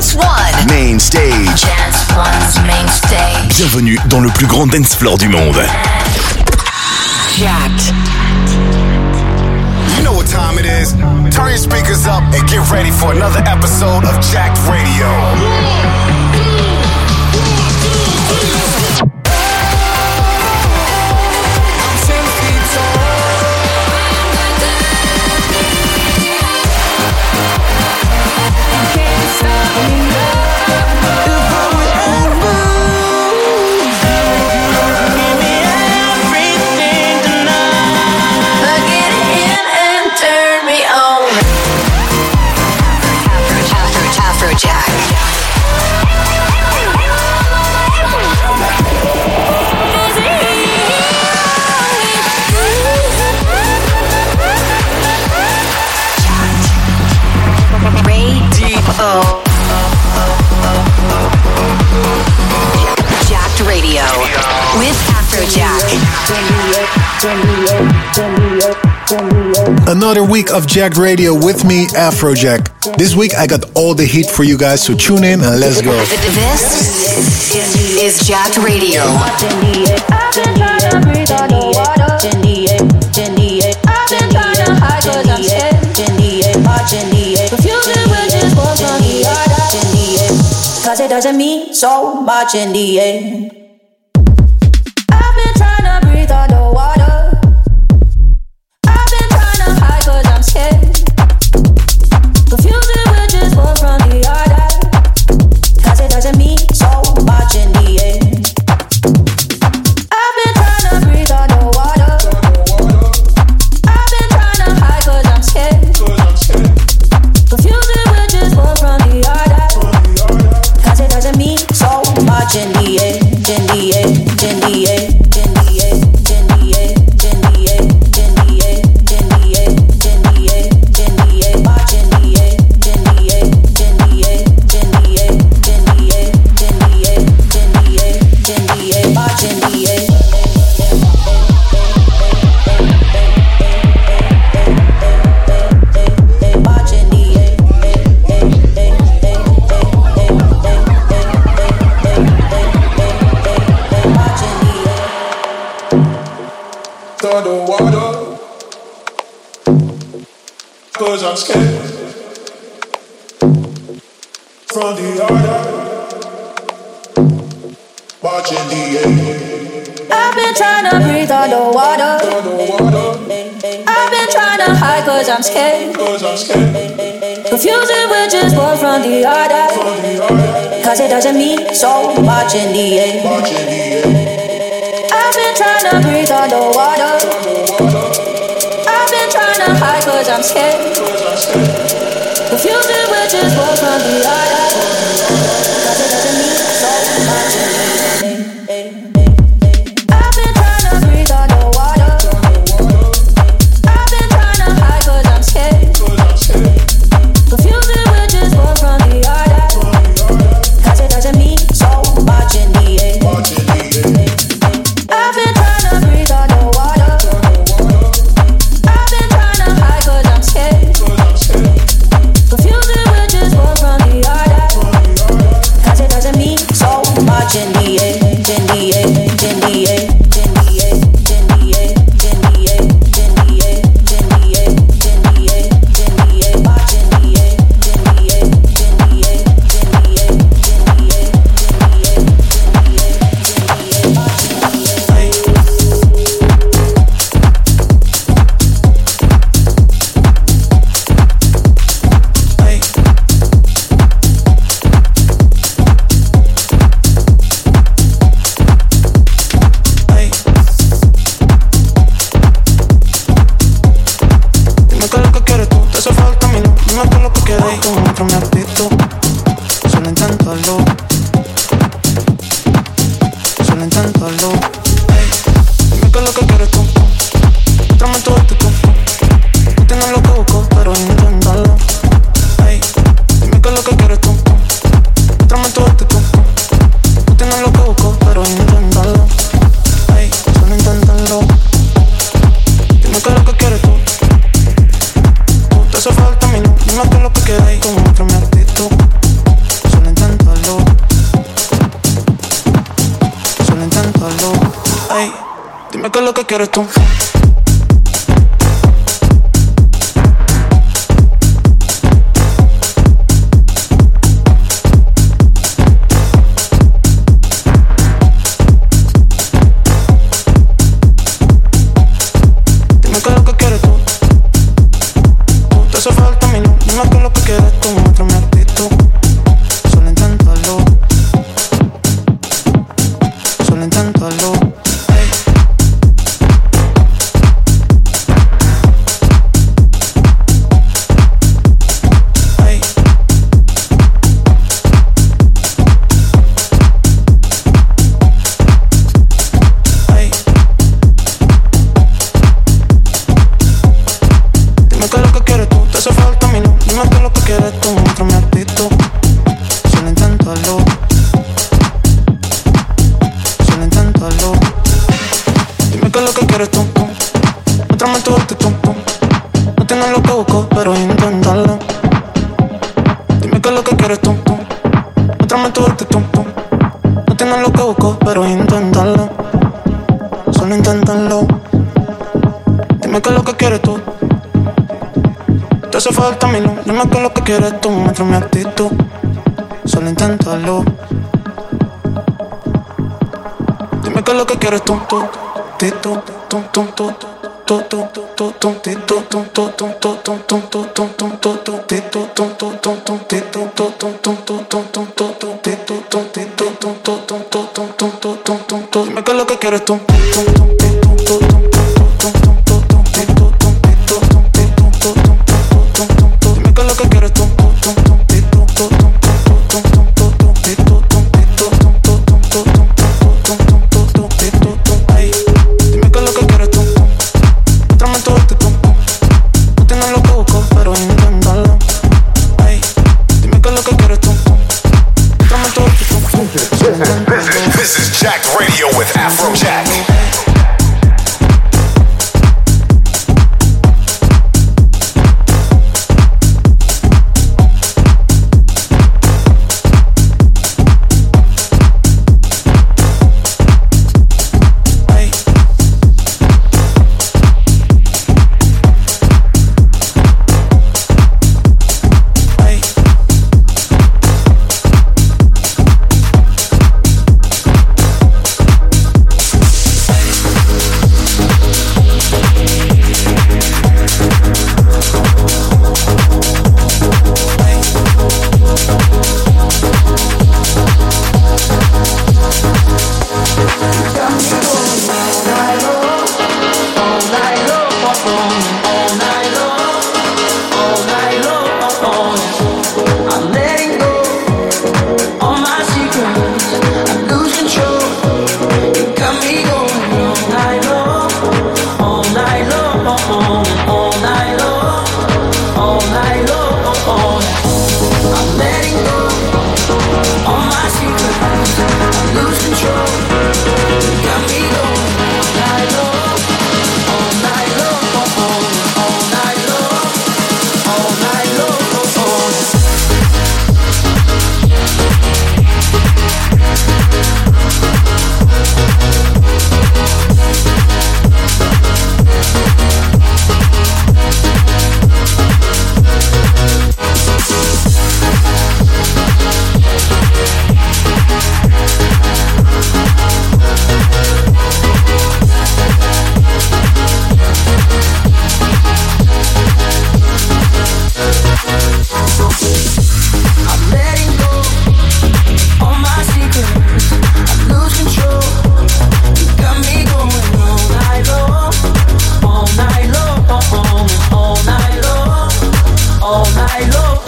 Dance One. Main stage. Bienvenue dans le plus grand dance floor du monde. Jacked. You know what time it is. Turn your speakers up and get ready for another episode of Jacked Radio. Another week of Jacked Radio with me, Afrojack. This week I got all the heat for you guys, so tune in and let's go. This is Jacked Radio. Cause it doesn't mean so much in the end. Cause I'm scared. Confusion which just one from the other. Cause it doesn't mean so much in the end. I've been trying to breathe underwater. I've been trying to hide cause I'm scared. Confusing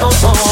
oh, oh.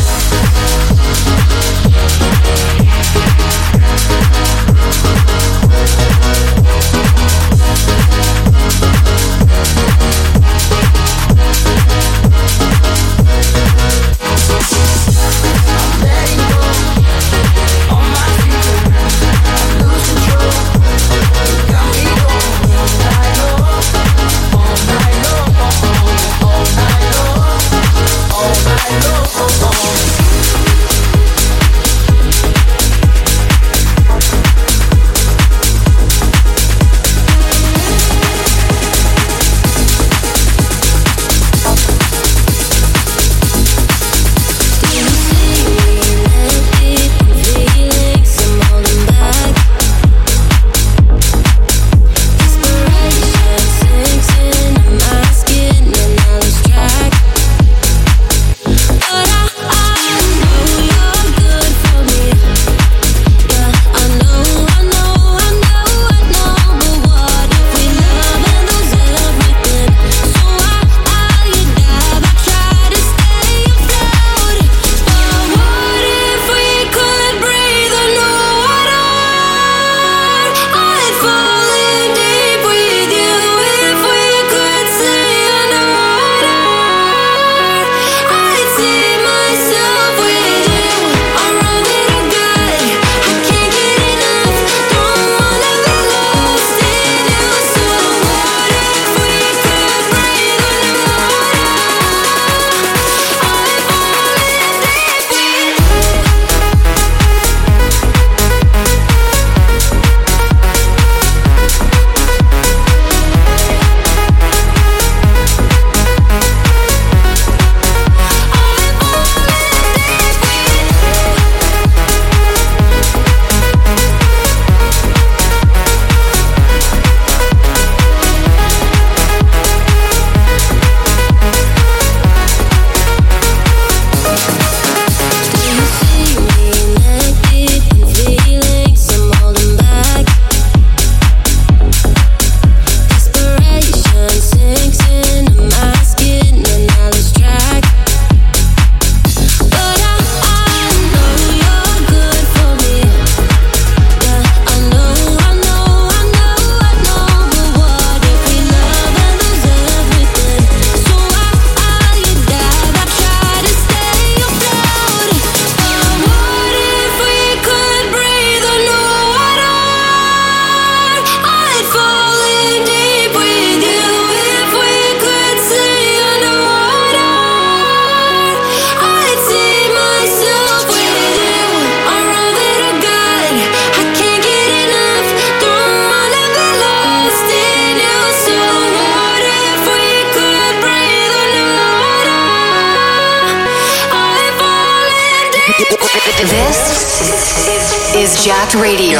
Jacked Radio.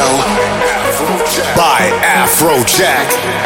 By Afrojack.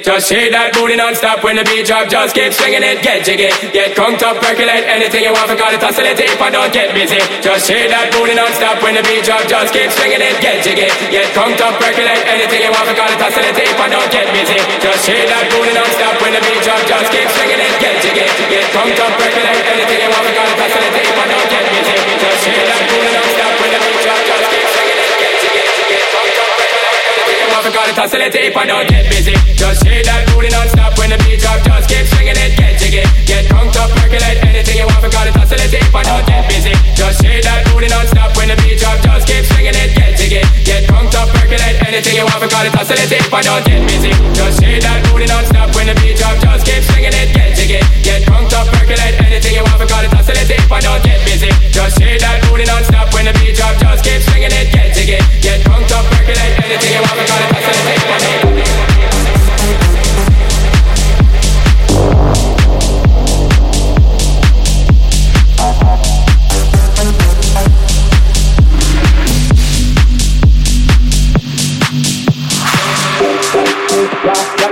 Just shake that booty non-stop when the beat drop. Just keep swinging it, get jiggy. Get crunked up, percolate anything you want. Forgot it, oscillate if I don't get busy. Just shake that booty non-stop when the beat drop. Just keep swinging it, get jiggy. Get crunked up, percolate anything you want. Forgot it, oscillate if I don't get busy. Just shake that booty non-stop when the beat drop. Just keep swinging it, get jiggy. Get crunked up, percolate anything you want. Forgot it, oscillate if I don't get busy. Just shake that booty non-stop when the beat drop. Just keep swinging it, get jiggy. Get crunked up, percolate anything you want. Forgot it, oscillate if I don't get busy. Just oscillating, but don't get busy. Just shake that booty non-stop when the beat drop. Just keep swinging it, get jiggy. Get drunk up, percolate anything you want, got it oscillating, but don't get busy. Just shake that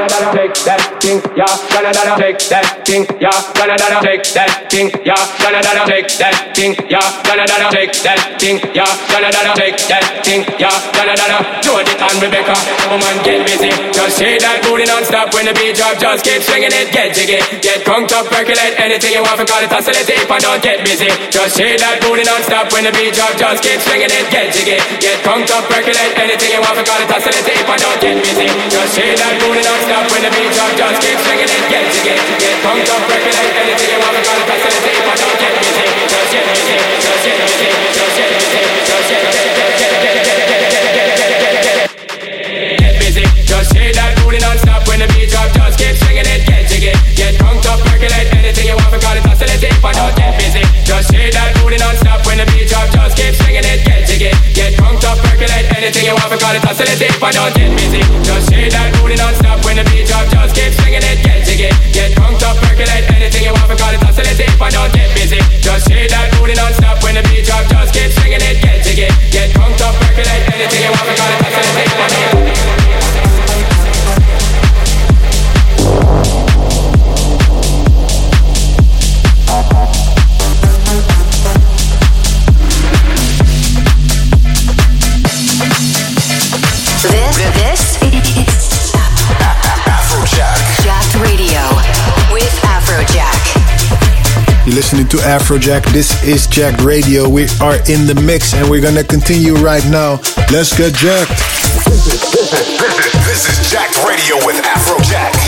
gonna take that thing, yeah, gonna gonna take that thing, yeah, gonna gonna take that thing, yeah, gonna gonna take that thing, yeah, gonna gonna take that thing, yeah, gonna gonna take that thing, yeah, gonna gonna Jody and Rebecca, woman get busy, just shake that booty non-stop when the beat drop, just keep swinging it, get jiggy, get crunked up, percolate anything you want, forgot it, oscillate if I don't get busy, just shake that booty non-stop when the beat drop, just keep swinging it, get jiggy, get crunked up, percolate anything you want, forgot it, oscillate if I don't get busy, just shake that booty non-stop up when the beat drop, just keep swinging it. Get to get to get pumped to try busy, just say that booty non-stop when the beat drop, just keep swinging it. Get to get, get up, regulate anything you want to call it facilitate. If I don't get busy, just say that booty non-stop when the beat drop, just keep swinging it. Get to get, get up, regulate anything you want we call it facilitate. If I don't get busy, just say that. say that listening to Afrojack. This is Jacked Radio. We are in the mix and we're gonna continue right now. Let's get jacked. This is Jacked Radio with Afrojack.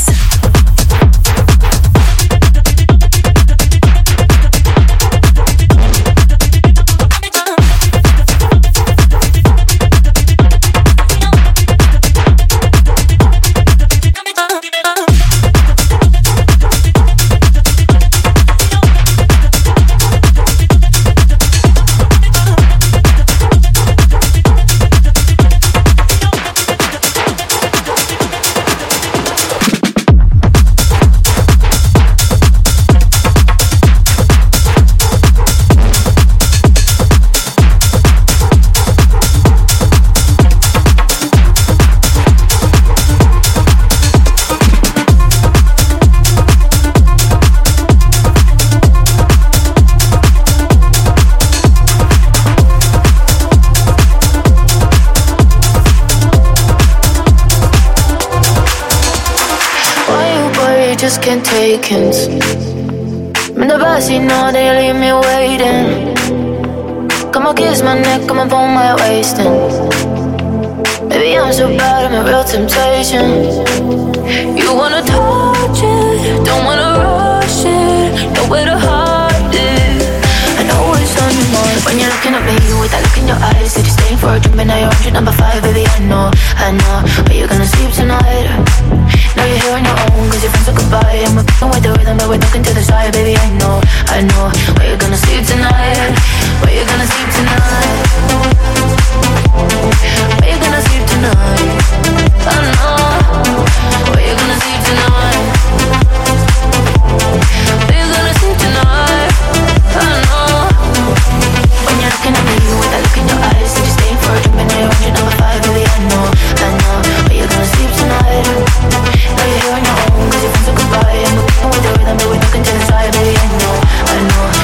Take hints. I'm in the backseat now, they leave me waiting. Come on, kiss my neck, come on, pull my waist in. Maybe I'm so bad, I'm a real temptation. You wanna touch it, don't wanna rush it, nowhere to hide it. I know it's on your mind when you're looking at me with that look in your eyes. Said you're staying for a but now you're on your number five, baby. I know, I know, but you're gonna sleep tonight. Now you're here on your own, cause your friends said goodbye. I'm a with the rhythm, but we're looking to the side, baby. I know, I know, where you're gonna sleep tonight. Where you gonna sleep tonight. Where you gonna sleep tonight. I know, where you gonna sleep tonight. Where you gonna sleep tonight. I know. When you're looking at me with that look in your eyes, said you're for a but now you're on five, baby. I know, I know, where you gonna sleep tonight. Rhythm, but know, I know,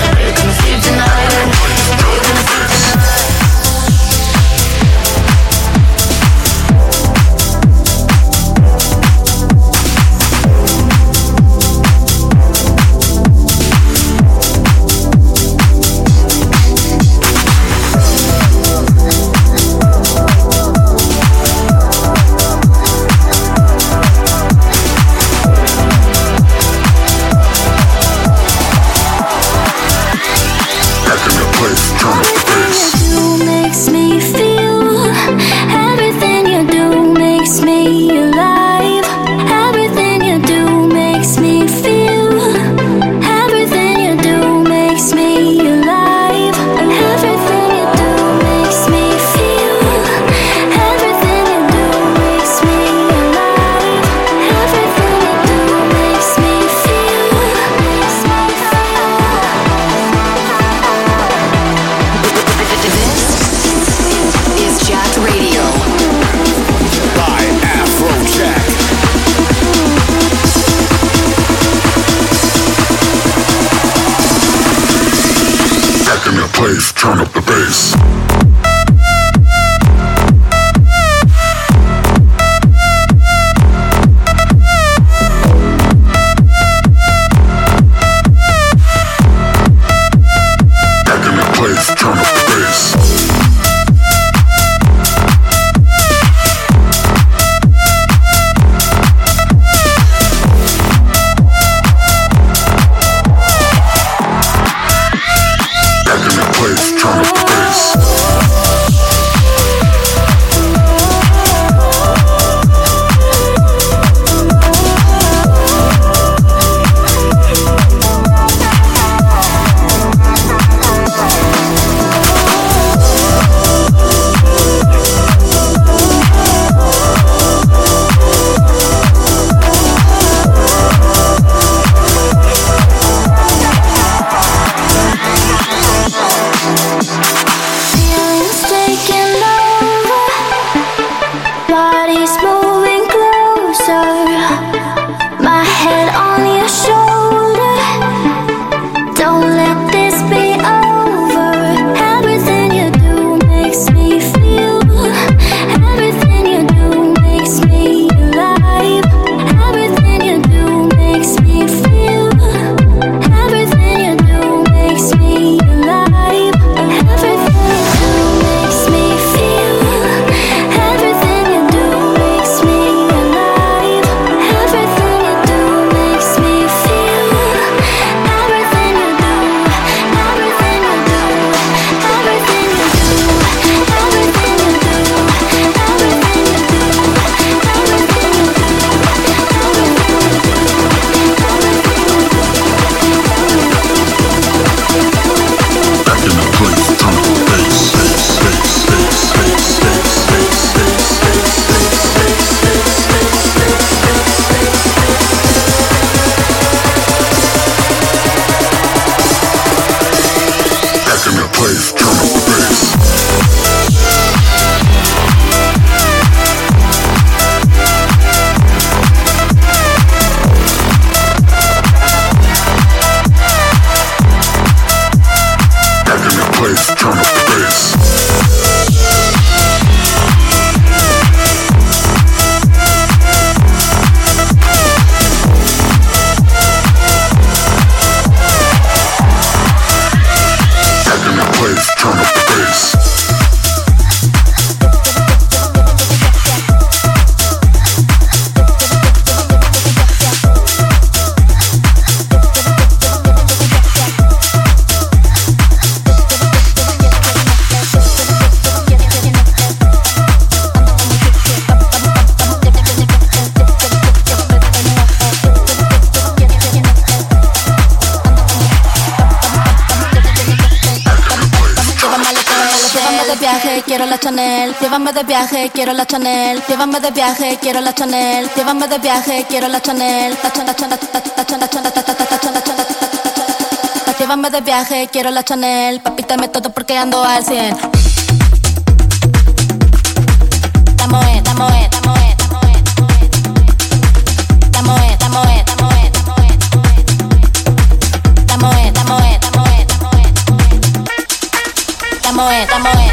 quiero la Chanel, llévame de viaje, quiero la Chanel, llévame de viaje, quiero la Chanel, llévame de viaje, quiero la Chanel, la la llévame de viaje, quiero la Chanel, papítame todo porque ando al 100. Damo eh, damo eh, damo eh, damo eh, damo damo eh, damo eh, damo eh, damo eh, damo eh,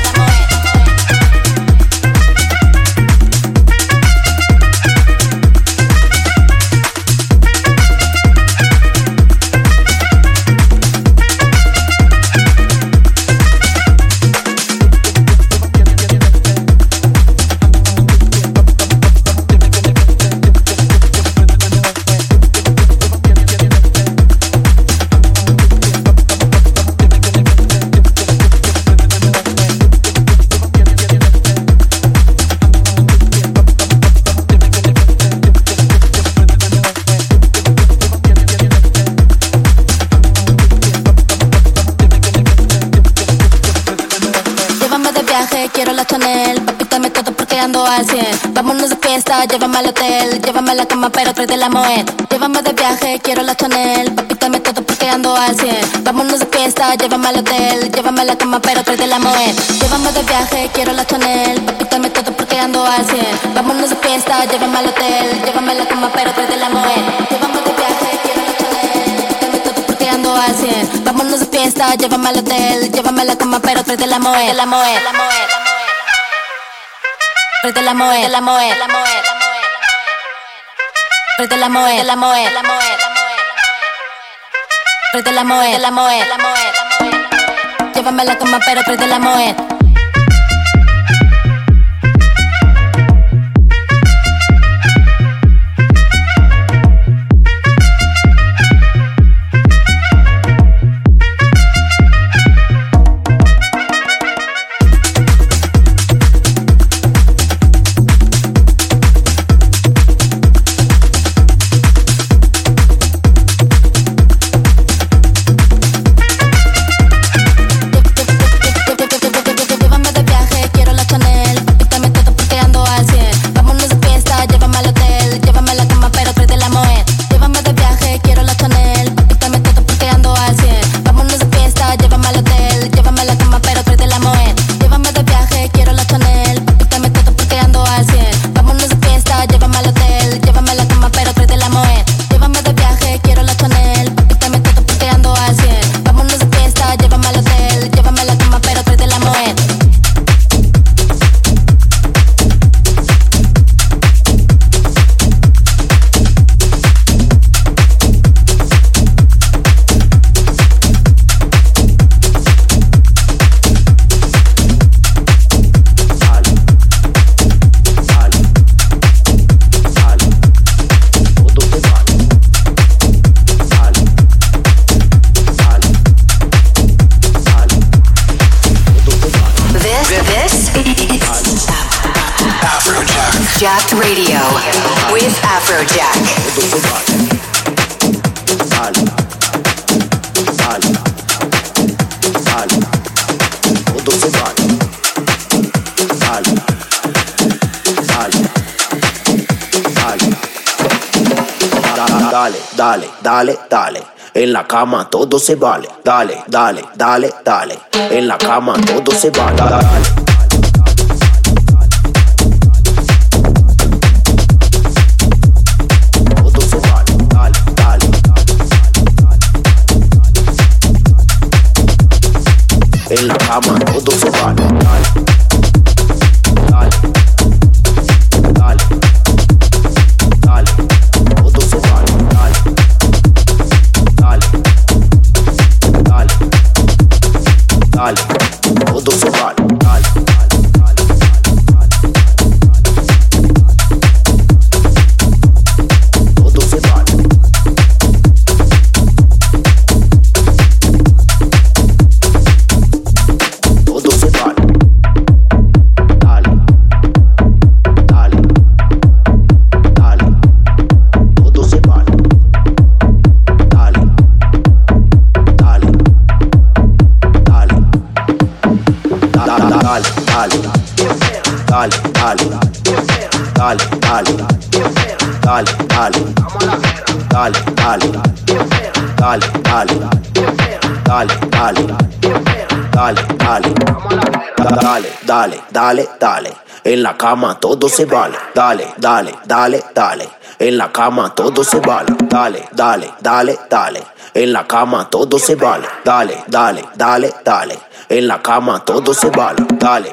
pero trae de la moed. Llévame de viaje, quiero la Chanel. Papi, dame todo porque ando al 100. Vámonos de fiesta, llévame al hotel. Llévame a la cama, pero trae de la moed. Llévame de viaje, quiero la Chanel. Papi, dame todo porque ando al 100. Vámonos de fiesta, llévame al hotel. Llévame a la cama, pero trae de la moed. Llévame de viaje, quiero la Chanel. Dame todo porque ando al 100. Vámonos de fiesta, llévame al hotel. Llévame a la cama, pero trae de la moed. De la moed, de la moed, la de la moed, Prende la moe, la moe, la moe, la moe. la moe, la moe. Llévame a la cama, pero prende la moe. Dale, dale, dale. En la cama todo se vale. Dale, dale, dale, dale. En la cama todo se vale. Dale. I'm cama, tudo fubado. Dale, dale, dale, dale, dale, dale, dale, dale, dale, dale, dale, dale, dale, dale, dale, dale. En la cama todo se vale. Dale, dale, dale, dale. En la cama todo se vale. Dale, dale, dale, dale. En la cama todo se vale. Dale, dale, dale, dale. En la cama todo se vale. Dale,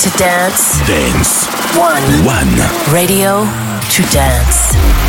to dance. Dance. One. One. Radio to dance.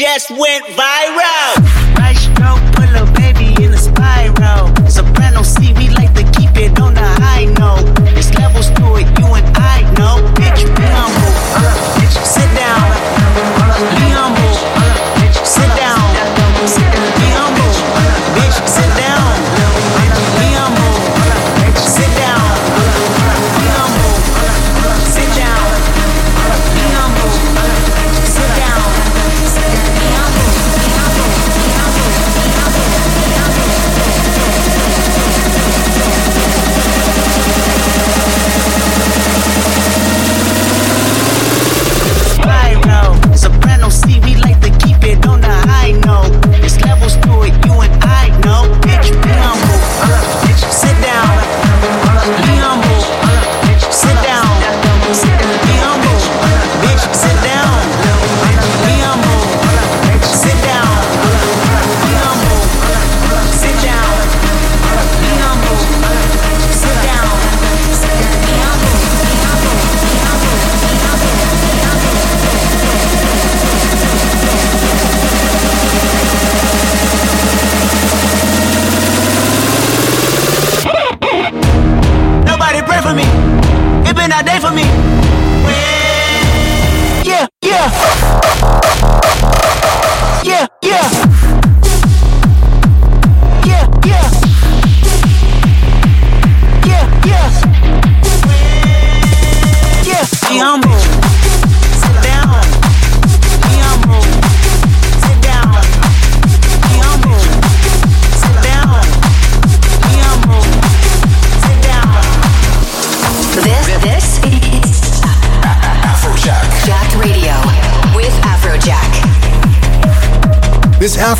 just went viral.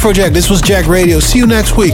Afrojack. This was Jacked Radio. See you next week.